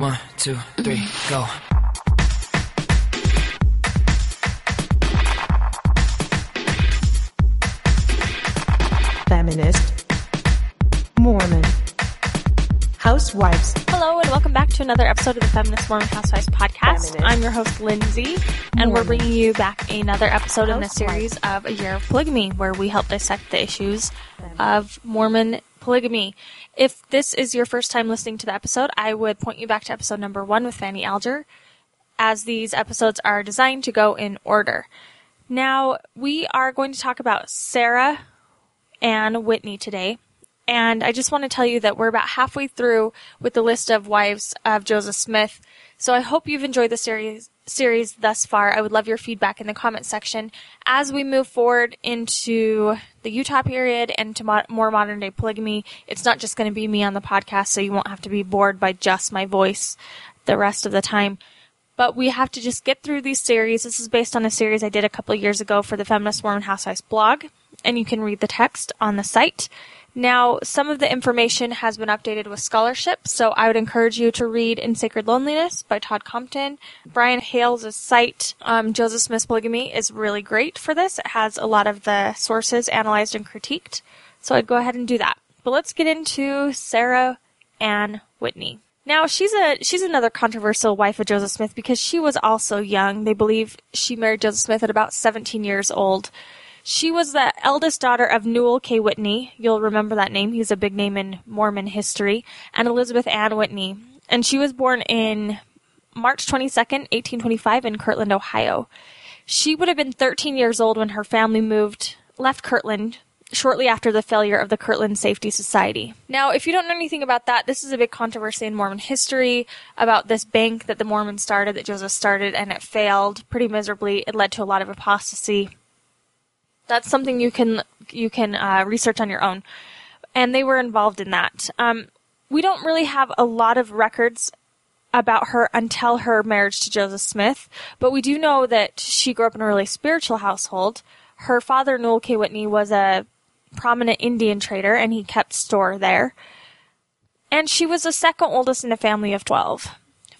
One, two, three, go. feminist, Mormon, housewives, Hello, and welcome back to another episode of the Feminist Mormon Housewives podcast. Feminist. I'm your host, Lindsay, and we're bringing you back another episode in the series of A Year of Polygamy, where we help dissect the issues of Mormon polygamy. If this is your first time listening to the episode, I would point you back to episode number one with Fanny Alger, as these episodes are designed to go in order. Now, we are going to talk about Sarah Ann Whitney today. And I just want to tell you that we're about halfway through with the list of wives of Joseph Smith. So I hope you've enjoyed the series series thus far. I would love your feedback in the comment section as we move forward into the Utah period and to mo- more modern day polygamy. It's not just going to be me on the podcast, so you won't have to be bored by just my voice the rest of the time but we have to just get through these series. This is based on a series I did a couple years ago for the Feminist Mormon Housewives blog, and you can read the text on the site. Now, some of the information has been updated with scholarship, so I would encourage you to read In Sacred Loneliness by Todd Compton. Brian Hales' site, um, Joseph Smith's Polygamy, is really great for this. It has a lot of the sources analyzed and critiqued, so I'd go ahead and do that. But let's get into Sarah Ann Whitney. Now she's a she's another controversial wife of Joseph Smith because she was also young. They believe she married Joseph Smith at about 17 years old. She was the eldest daughter of Newell K. Whitney. You'll remember that name. He's a big name in Mormon history. And Elizabeth Ann Whitney. And she was born in March 22nd, 1825 in Kirtland, Ohio. She would have been 13 years old when her family moved, left Kirtland shortly after the failure of the Kirtland Safety Society. Now, if you don't know anything about that, this is a big controversy in Mormon history about this bank that the Mormons started, that Joseph started, and it failed pretty miserably. It led to a lot of apostasy. That's something you can you can uh, research on your own, and they were involved in that. Um, we don't really have a lot of records about her until her marriage to Joseph Smith, but we do know that she grew up in a really spiritual household. Her father, Newell K. Whitney, was a prominent Indian trader and he kept store there. And she was the second oldest in a family of 12,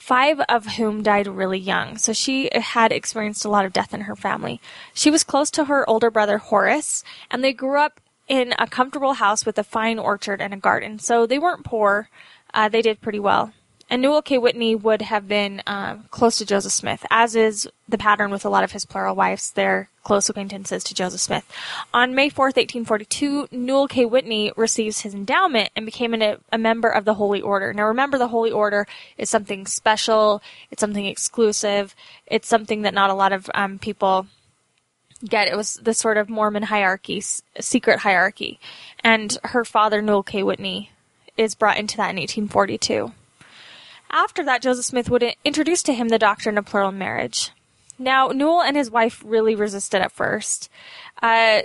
five of whom died really young. So she had experienced a lot of death in her family. She was close to her older brother, Horace, and they grew up in a comfortable house with a fine orchard and a garden. So they weren't poor. Uh, they did pretty well. And Newell K. Whitney would have been um, close to Joseph Smith, as is the pattern with a lot of his plural wives. They're close acquaintances to Joseph Smith. On May 4th, 1842, Newell K. Whitney receives his endowment and became an, a member of the Holy Order. Now remember, the Holy Order is something special. It's something exclusive. It's something that not a lot of um, people get. It was the sort of Mormon hierarchy, s- secret hierarchy. And her father, Newell K. Whitney, is brought into that in 1842. After that, Joseph Smith would introduce to him the doctrine of plural marriage. Now, Newell and his wife really resisted at first. Uh,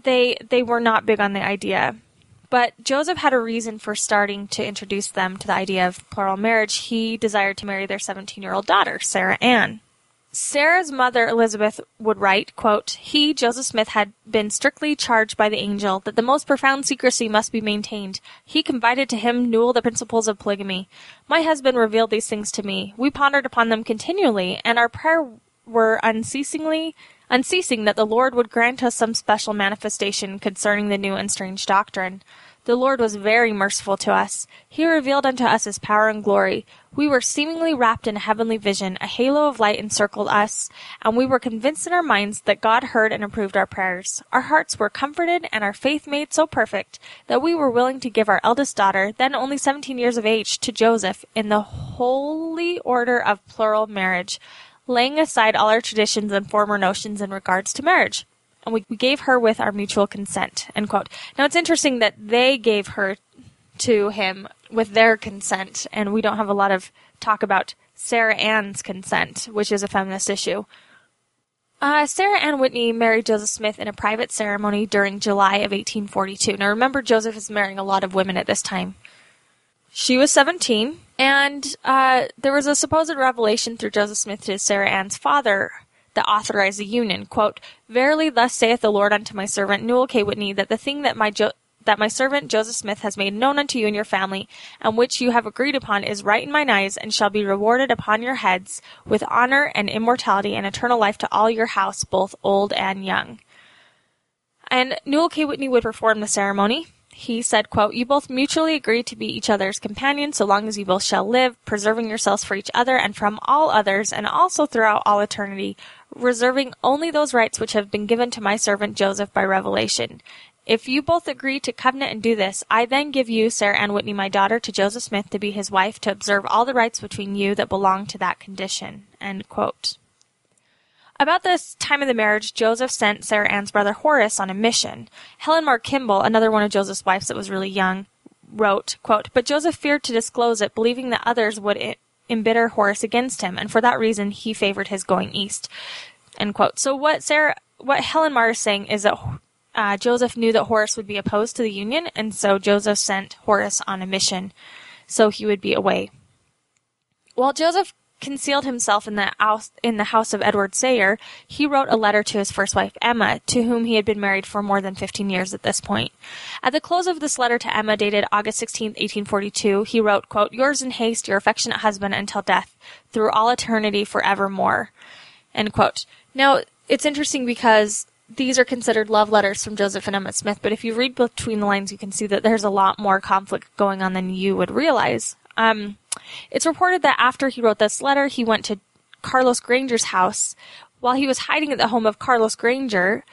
they they were not big on the idea, but Joseph had a reason for starting to introduce them to the idea of plural marriage. He desired to marry their 17-year-old daughter, Sarah Ann. Sarah's mother, Elizabeth, would write, quote, He, Joseph Smith, had been strictly charged by the angel that the most profound secrecy must be maintained. He confided to him, Newell, the principles of polygamy. My husband revealed these things to me. We pondered upon them continually, and our prayer were unceasingly unceasing that the Lord would grant us some special manifestation concerning the new and strange doctrine. The Lord was very merciful to us. He revealed unto us his power and glory. We were seemingly wrapped in a heavenly vision. A halo of light encircled us, and we were convinced in our minds that God heard and approved our prayers. Our hearts were comforted and our faith made so perfect that we were willing to give our eldest daughter, then only 17 years of age, to Joseph in the holy order of plural marriage, laying aside all our traditions and former notions in regards to marriage and we, we gave her with our mutual consent. End quote. Now it's interesting that they gave her to him with their consent, and we don't have a lot of talk about Sarah Ann's consent, which is a feminist issue. Uh, Sarah Ann Whitney married Joseph Smith in a private ceremony during July of 1842. Now remember, Joseph is marrying a lot of women at this time. She was 17, and uh, there was a supposed revelation through Joseph Smith to Sarah Ann's father that authorized the union. Quote, Verily thus saith the Lord unto my servant Newell K. Whitney, that the thing that my jo- that my servant Joseph Smith has made known unto you and your family, and which you have agreed upon is right in mine eyes, and shall be rewarded upon your heads with honor and immortality and eternal life to all your house, both old and young. And Newell K. Whitney would perform the ceremony. He said, quote, You both mutually agree to be each other's companions so long as you both shall live, preserving yourselves for each other and from all others, and also throughout all eternity, reserving only those rights which have been given to my servant Joseph by revelation. If you both agree to covenant and do this, I then give you, Sarah Ann Whitney, my daughter, to Joseph Smith to be his wife, to observe all the rights between you that belong to that condition. About this time of the marriage, Joseph sent Sarah Ann's brother Horace on a mission. Helen Mar Kimball, another one of Joseph's wives that was really young, wrote, quote, But Joseph feared to disclose it, believing that others would embitter Horace against him, and for that reason he favored his going east. End quote. So what Sarah, what Helen Mar is saying is that uh, Joseph knew that Horace would be opposed to the union, and so Joseph sent Horace on a mission so he would be away. While Joseph concealed himself in the house in the house of Edward Sayer, he wrote a letter to his first wife Emma, to whom he had been married for more than 15 years at this point. At the close of this letter to Emma, dated August 16, 1842, he wrote, quote, "Yours in haste, your affectionate husband until death, through all eternity, forevermore." End quote. Now, it's interesting because these are considered love letters from Joseph and Emma Smith, but if you read between the lines, you can see that there's a lot more conflict going on than you would realize. Um, it's reported that after he wrote this letter, he went to Carlos Granger's house. While he was hiding at the home of Carlos Granger,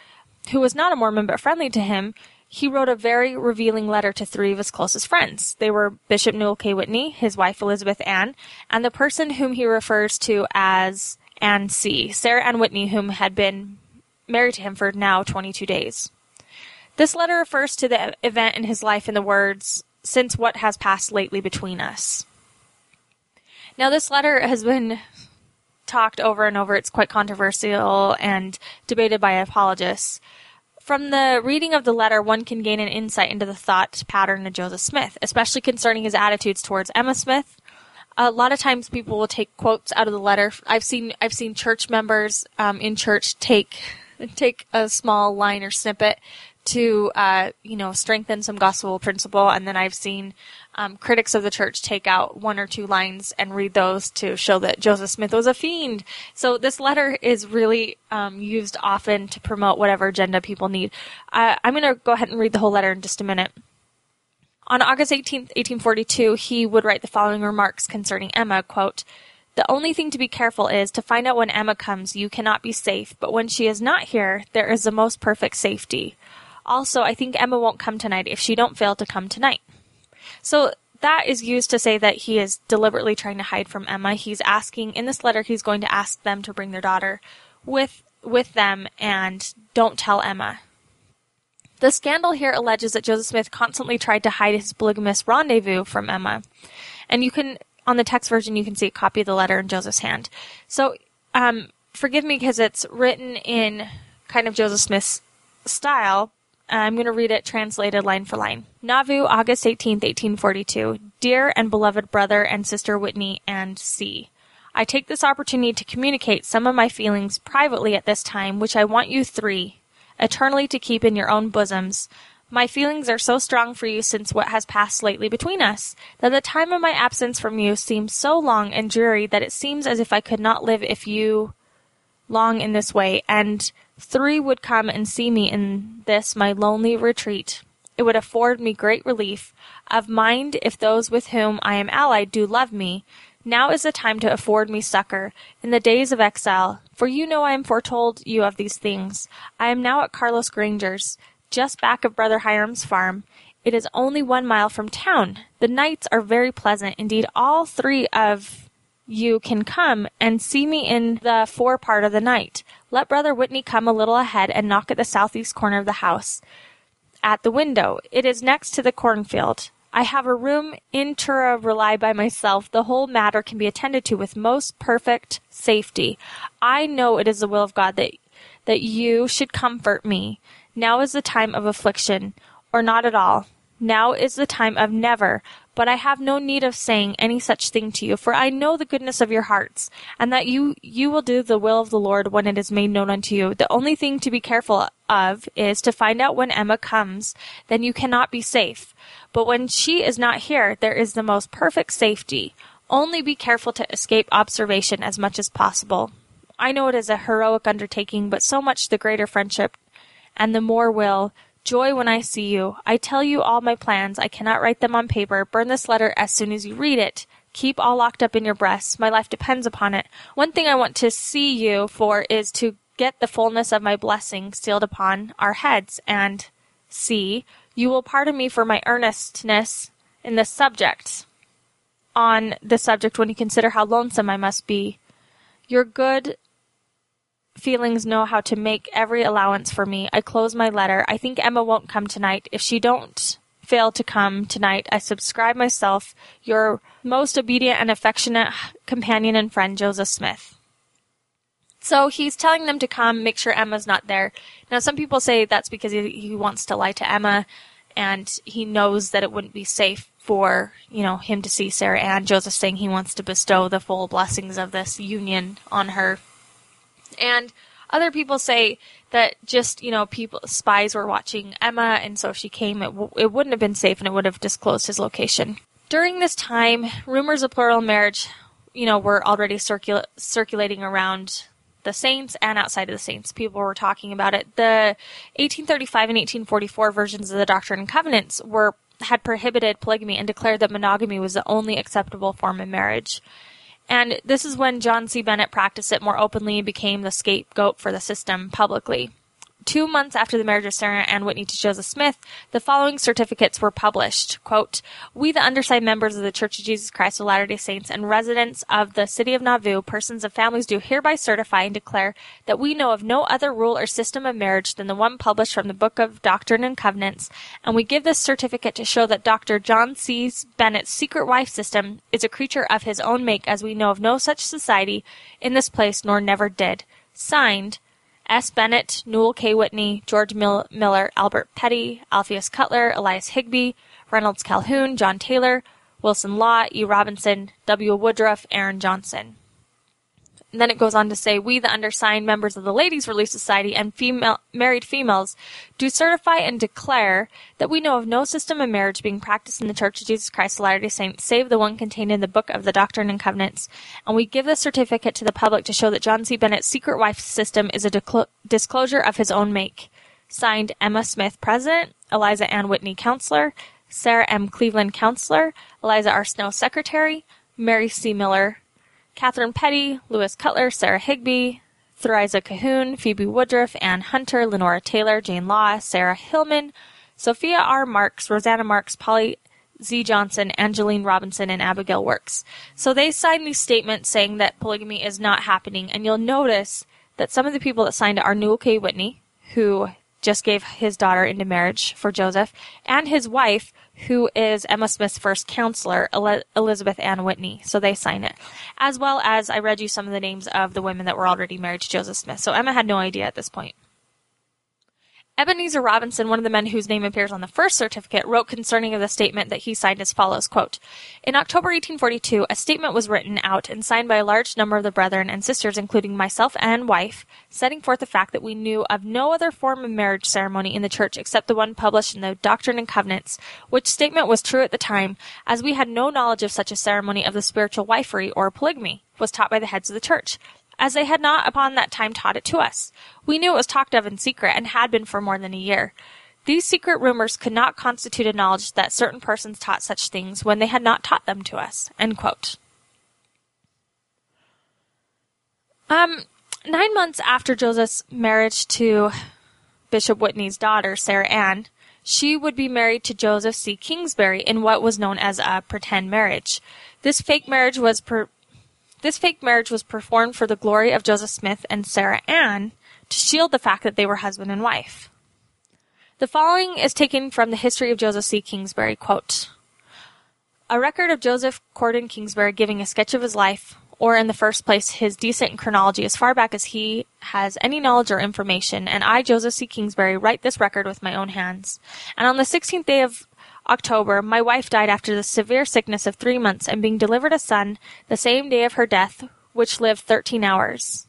who was not a Mormon but friendly to him, he wrote a very revealing letter to three of his closest friends. They were Bishop Newell K. Whitney, his wife Elizabeth Ann, and the person whom he refers to as Ann C., Sarah Ann Whitney, whom had been married to him for now 22 days. This letter refers to the event in his life in the words, since what has passed lately between us. Now, this letter has been talked over and over. It's quite controversial and debated by apologists. From the reading of the letter, one can gain an insight into the thought pattern of Joseph Smith, especially concerning his attitudes towards Emma Smith. A lot of times, people will take quotes out of the letter. I've seen I've seen church members um, in church take take a small line or snippet to uh, you know strengthen some gospel principle, and then I've seen um, critics of the church take out one or two lines and read those to show that Joseph Smith was a fiend. So this letter is really um, used often to promote whatever agenda people need. Uh, I'm going to go ahead and read the whole letter in just a minute. On August 18, 1842, he would write the following remarks concerning Emma, quote, the only thing to be careful is to find out when Emma comes, you cannot be safe, but when she is not here, there is the most perfect safety. Also, I think Emma won't come tonight if she don't fail to come tonight. So that is used to say that he is deliberately trying to hide from Emma. He's asking in this letter he's going to ask them to bring their daughter with with them and don't tell Emma. The scandal here alleges that Joseph Smith constantly tried to hide his polygamous rendezvous from Emma. And you can on the text version you can see a copy of the letter in Joseph's hand. So um, forgive me because it's written in kind of Joseph Smith's style, I'm going to read it translated line for line. Nauvoo, August 18th, 1842. Dear and beloved brother and sister Whitney and C. I take this opportunity to communicate some of my feelings privately at this time, which I want you three eternally to keep in your own bosoms. My feelings are so strong for you since what has passed lately between us, that the time of my absence from you seems so long and dreary that it seems as if I could not live if you long in this way, and three would come and see me in this my lonely retreat. It would afford me great relief of mind if those with whom I am allied do love me. Now is the time to afford me succor in the days of exile, for you know I am foretold you of these things. I am now at Carlos Granger's, just back of Brother Hyrum's farm. It is only one mile from town. The nights are very pleasant. Indeed, all three of you can come and see me in the fore part of the night. Let Brother Whitney come a little ahead and knock at the southeast corner of the house. At the window. It is next to the cornfield. I have a room in Tura Rely by myself. The whole matter can be attended to with most perfect safety. I know it is the will of God that that you should comfort me. Now is the time of affliction, or not at all. Now is the time of never, but I have no need of saying any such thing to you, for I know the goodness of your hearts, and that you you will do the will of the Lord when it is made known unto you. The only thing to be careful of is to find out when Emma comes, then you cannot be safe. But when she is not here, there is the most perfect safety. Only be careful to escape observation as much as possible. I know it is a heroic undertaking, but so much the greater friendship, and the more will Joy when I see you. I tell you all my plans. I cannot write them on paper. Burn this letter as soon as you read it. Keep all locked up in your breasts. My life depends upon it. One thing I want to see you for is to get the fullness of my blessing sealed upon our heads. And see, you will pardon me for my earnestness in this subject. On this subject, when you consider how lonesome I must be, your good feelings know how to make every allowance for me. I close my letter. I think Emma won't come tonight. If she don't fail to come tonight, I subscribe myself your most obedient and affectionate companion and friend, Joseph Smith. So he's telling them to come, make sure Emma's not there. Now, some people say that's because he, he wants to lie to Emma, and he knows that it wouldn't be safe for you know him to see Sarah Ann. Joseph saying he wants to bestow the full blessings of this union on her and other people say that just, you know, people, spies were watching Emma, and so if she came, it, w- it wouldn't have been safe and it would have disclosed his location. During this time, rumors of plural marriage, you know, were already circula- circulating around the saints and outside of the saints. People were talking about it. The 1835 and 1844 versions of the Doctrine and Covenants were had prohibited polygamy and declared that monogamy was the only acceptable form of marriage. And this is when John C. Bennett practiced it more openly and became the scapegoat for the system publicly. Two months after the marriage of Sarah Ann Whitney to Joseph Smith, the following certificates were published. Quote, we, the undersigned members of the Church of Jesus Christ of Latter-day Saints and residents of the city of Nauvoo, persons of families do hereby certify and declare that we know of no other rule or system of marriage than the one published from the Book of Doctrine and Covenants, and we give this certificate to show that Dr. John C. Bennett's secret wife system is a creature of his own make, as we know of no such society in this place, nor never did. Signed, S. Bennett, Newell K. Whitney, George Mil- Miller, Albert Petty, Alpheus Cutler, Elias Higbee, Reynolds Cahoon, John Taylor, Wilson Law, E. Robinson, W. Woodruff, Aaron Johnson. And then it goes on to say, we, the undersigned members of the Ladies Relief Society and female, married females, do certify and declare that we know of no system of marriage being practiced in the Church of Jesus Christ of Latter-day Saints save the one contained in the Book of the Doctrine and Covenants. And we give this certificate to the public to show that John C. Bennett's secret wife system is a declo- disclosure of his own make. Signed, Emma Smith, President, Eliza Ann Whitney, Counselor, Sarah M. Cleveland, Counselor, Eliza R. Snow, Secretary, Mary C. Miller, Catherine Petty, Lois Cutler, Sarah Higbee, Theresa Cahoon, Phoebe Woodruff, Anne Hunter, Lenora Taylor, Jane Law, Sarah Hillman, Sophia R. Marks, Rosanna Marks, Polly Z. Johnson, Angeline Robinson, and Abigail Works. So they signed these statements saying that polygamy is not happening, and you'll notice that some of the people that signed it are Newell K. Whitney, who just gave his daughter into marriage for Joseph, and his wife, who is Emma Smith's first counselor, Elizabeth Ann Whitney. So they sign it. As well as I read you some of the names of the women that were already married to Joseph Smith. So Emma had no idea at this point. Ebenezer Robinson, one of the men whose name appears on the first certificate, wrote concerning the statement that he signed as follows, quote, In October 1842, a statement was written out and signed by a large number of the brethren and sisters, including myself and wife, setting forth the fact that we knew of no other form of marriage ceremony in the church except the one published in the Doctrine and Covenants, which statement was true at the time, as we had no knowledge of such a ceremony of the spiritual wifery or polygamy was taught by the heads of the church as they had not upon that time taught it to us. We knew it was talked of in secret, and had been for more than a year. These secret rumors could not constitute a knowledge that certain persons taught such things when they had not taught them to us. Um, nine months after Joseph's marriage to Bishop Whitney's daughter, Sarah Ann, she would be married to Joseph C. Kingsbury in what was known as a pretend marriage. This fake marriage was per- this fake marriage was performed for the glory of Joseph Smith and Sarah Ann to shield the fact that they were husband and wife. The following is taken from the history of Joseph C. Kingsbury, quote, a record of Joseph Cordon Kingsbury giving a sketch of his life, or in the first place his decent chronology as far back as he has any knowledge or information, and I, Joseph C. Kingsbury, write this record with my own hands. And on the 16th day of October, my wife died after the severe sickness of three months and being delivered a son the same day of her death, which lived 13 hours.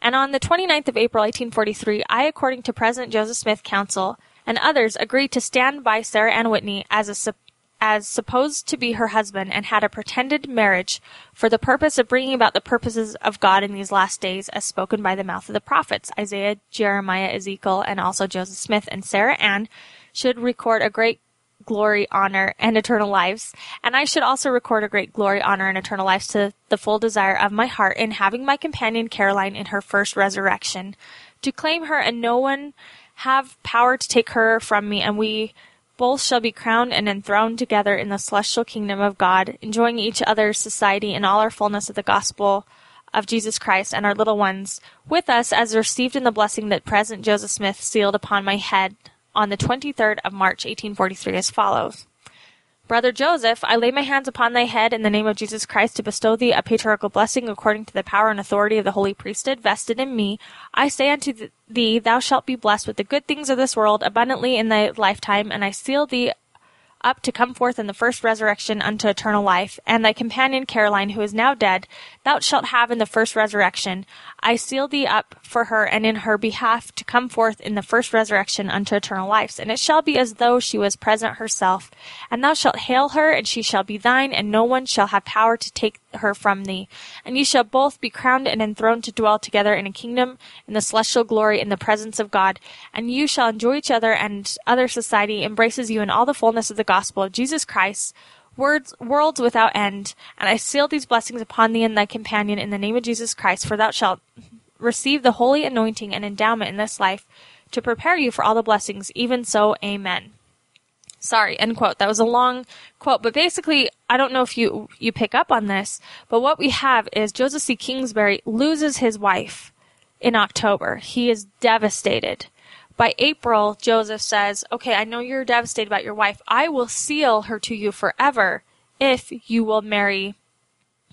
And on the 29th of April, 1843, I, according to President Joseph Smith Counsel and others, agreed to stand by Sarah Ann Whitney as a as supposed to be her husband and had a pretended marriage for the purpose of bringing about the purposes of God in these last days as spoken by the mouth of the prophets, Isaiah, Jeremiah, Ezekiel, and also Joseph Smith and Sarah Ann should record a great glory, honor, and eternal lives. And I should also record a great glory, honor, and eternal lives to the full desire of my heart in having my companion Caroline in her first resurrection, to claim her and no one have power to take her from me, and we both shall be crowned and enthroned together in the celestial kingdom of God, enjoying each other's society in all our fullness of the gospel of Jesus Christ and our little ones with us as received in the blessing that present Joseph Smith sealed upon my head on the 23rd of March, 1843 as follows. Brother Joseph, I lay my hands upon thy head in the name of Jesus Christ to bestow thee a patriarchal blessing according to the power and authority of the holy priesthood vested in me. I say unto thee, thou shalt be blessed with the good things of this world abundantly in thy lifetime, and I seal thee up to come forth in the first resurrection unto eternal life, and thy companion Caroline, who is now dead, thou shalt have in the first resurrection. I seal thee up for her and in her behalf to come forth in the first resurrection unto eternal life. And it shall be as though she was present herself. And thou shalt hail her, and she shall be thine, and no one shall have power to take her from thee. And ye shall both be crowned and enthroned to dwell together in a kingdom in the celestial glory in the presence of God. And you shall enjoy each other, and other society embraces you in all the fullness of the gospel of Jesus Christ words, worlds without end. And I seal these blessings upon thee and thy companion in the name of Jesus Christ, for thou shalt receive the holy anointing and endowment in this life to prepare you for all the blessings. Even so, amen. Sorry, end quote. That was a long quote, but basically, I don't know if you, you pick up on this, but what we have is Joseph C. Kingsbury loses his wife in October. He is devastated. By April, Joseph says, Okay, I know you're devastated about your wife. I will seal her to you forever if you will marry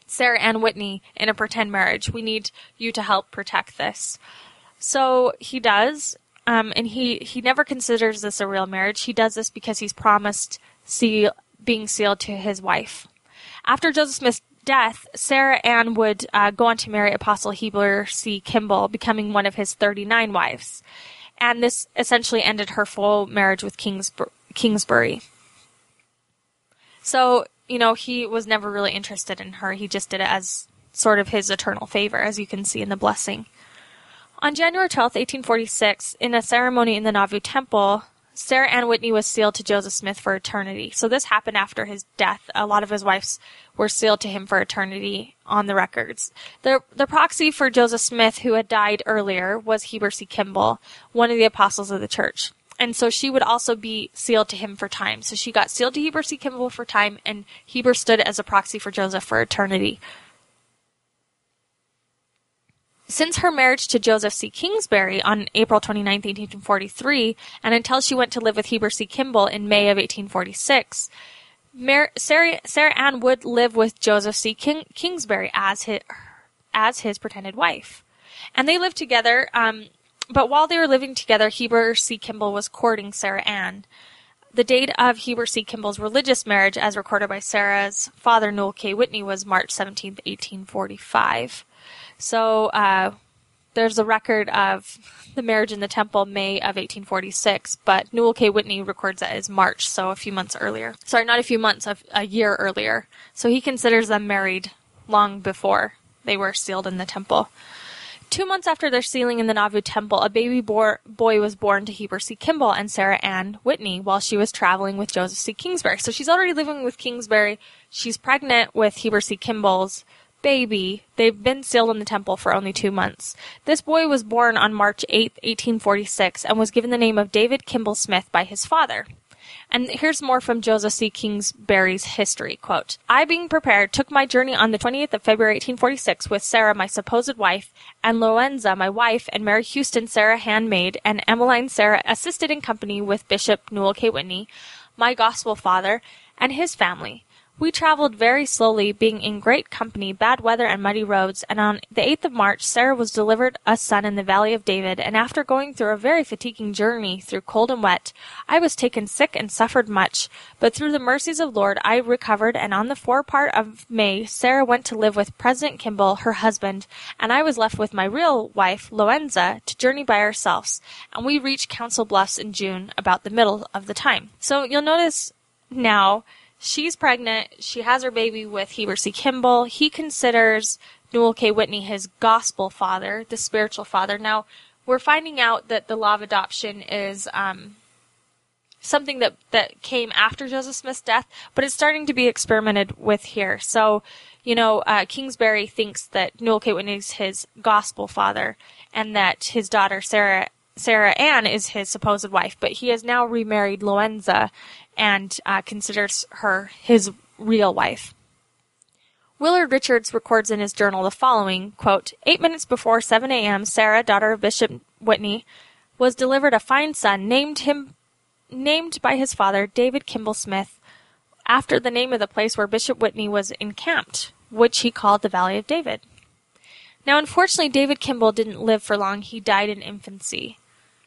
Sarah Ann Whitney in a pretend marriage. We need you to help protect this. So he does, um, and he, he never considers this a real marriage. He does this because he's promised seal, being sealed to his wife. After Joseph Smith's death, Sarah Ann would uh, go on to marry Apostle Heber C. Kimball, becoming one of his 39 wives and this essentially ended her full marriage with Kingsb- Kingsbury. So, you know, he was never really interested in her. He just did it as sort of his eternal favor, as you can see in the blessing. On January 12, 1846, in a ceremony in the Nauvoo Temple, Sarah Ann Whitney was sealed to Joseph Smith for eternity. So this happened after his death. A lot of his wives were sealed to him for eternity on the records. The, the proxy for Joseph Smith, who had died earlier, was Heber C. Kimball, one of the apostles of the church. And so she would also be sealed to him for time. So she got sealed to Heber C. Kimball for time, and Heber stood as a proxy for Joseph for eternity. Since her marriage to Joseph C. Kingsbury on April 29, 1843, and until she went to live with Heber C. Kimball in May of 1846, Mar- Sarah, Sarah Ann would live with Joseph C. King- Kingsbury as his, as his pretended wife. And they lived together, um, but while they were living together, Heber C. Kimball was courting Sarah Ann. The date of Heber C. Kimball's religious marriage, as recorded by Sarah's father, Newell K. Whitney, was March 17, 1845. So uh, there's a record of the marriage in the temple May of 1846, but Newell K. Whitney records that as March, so a few months earlier. Sorry, not a few months, a, a year earlier. So he considers them married long before they were sealed in the temple. Two months after their sealing in the Nauvoo Temple, a baby boy was born to Heber C. Kimball and Sarah Ann Whitney while she was traveling with Joseph C. Kingsbury. So she's already living with Kingsbury. She's pregnant with Heber C. Kimball's baby. They've been sealed in the temple for only two months. This boy was born on March 8, 1846, and was given the name of David Kimball Smith by his father. And here's more from Joseph C. Kingsbury's history. Quote, I, being prepared, took my journey on the 20th of February 1846 with Sarah, my supposed wife, and Loenza, my wife, and Mary Houston, Sarah handmaid, and Emmeline Sarah assisted in company with Bishop Newell K. Whitney, my gospel father, and his family We traveled very slowly, being in great company, bad weather, and muddy roads, and on the 8th of March, Sarah was delivered a son in the Valley of David, and after going through a very fatiguing journey through cold and wet, I was taken sick and suffered much. But through the mercies of Lord, I recovered, and on the forepart of May, Sarah went to live with President Kimball, her husband, and I was left with my real wife, Loenza, to journey by ourselves, and we reached Council Bluffs in June, about the middle of the time. So you'll notice now she's pregnant. She has her baby with Heber C. Kimball. He considers Newell K. Whitney his gospel father, the spiritual father. Now, we're finding out that the law of adoption is um, something that, that came after Joseph Smith's death, but it's starting to be experimented with here. So, you know, uh, Kingsbury thinks that Newell K. Whitney is his gospel father and that his daughter Sarah Sarah Ann is his supposed wife, but he has now remarried Loenza and uh, considers her his real wife. Willard Richards records in his journal the following quote, Eight minutes before 7 a.m., Sarah, daughter of Bishop Whitney, was delivered a fine son, named him named by his father, David Kimball Smith, after the name of the place where Bishop Whitney was encamped, which he called the Valley of David. Now, unfortunately, David Kimball didn't live for long. He died in infancy.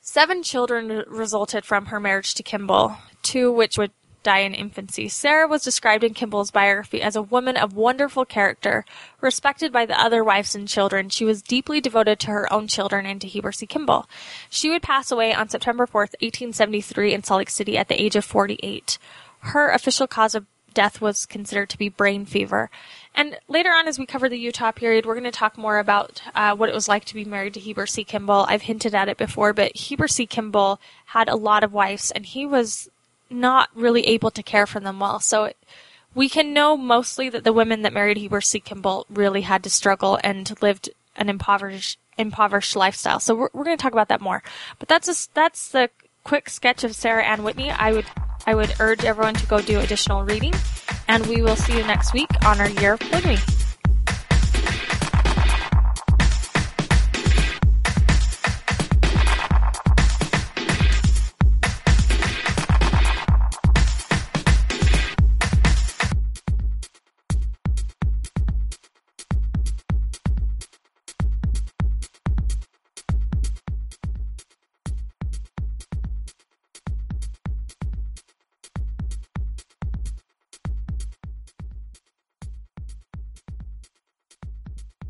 Seven children resulted from her marriage to Kimball, two which would die in infancy. Sarah was described in Kimball's biography as a woman of wonderful character, respected by the other wives and children. She was deeply devoted to her own children and to Heber C. Kimball. She would pass away on September 4th, 1873 in Salt Lake City at the age of 48. Her official cause of death was considered to be brain fever. And later on, as we cover the Utah period, we're going to talk more about uh, what it was like to be married to Heber C. Kimball. I've hinted at it before, but Heber C. Kimball had a lot of wives, and he was not really able to care for them well. So it, we can know mostly that the women that married Heber C. Kimball really had to struggle and lived an impoverished impoverished lifestyle. So we're, we're going to talk about that more. But that's a, that's the quick sketch of Sarah Ann Whitney. I would I would urge everyone to go do additional reading and we will see you next week on our year of polygamy.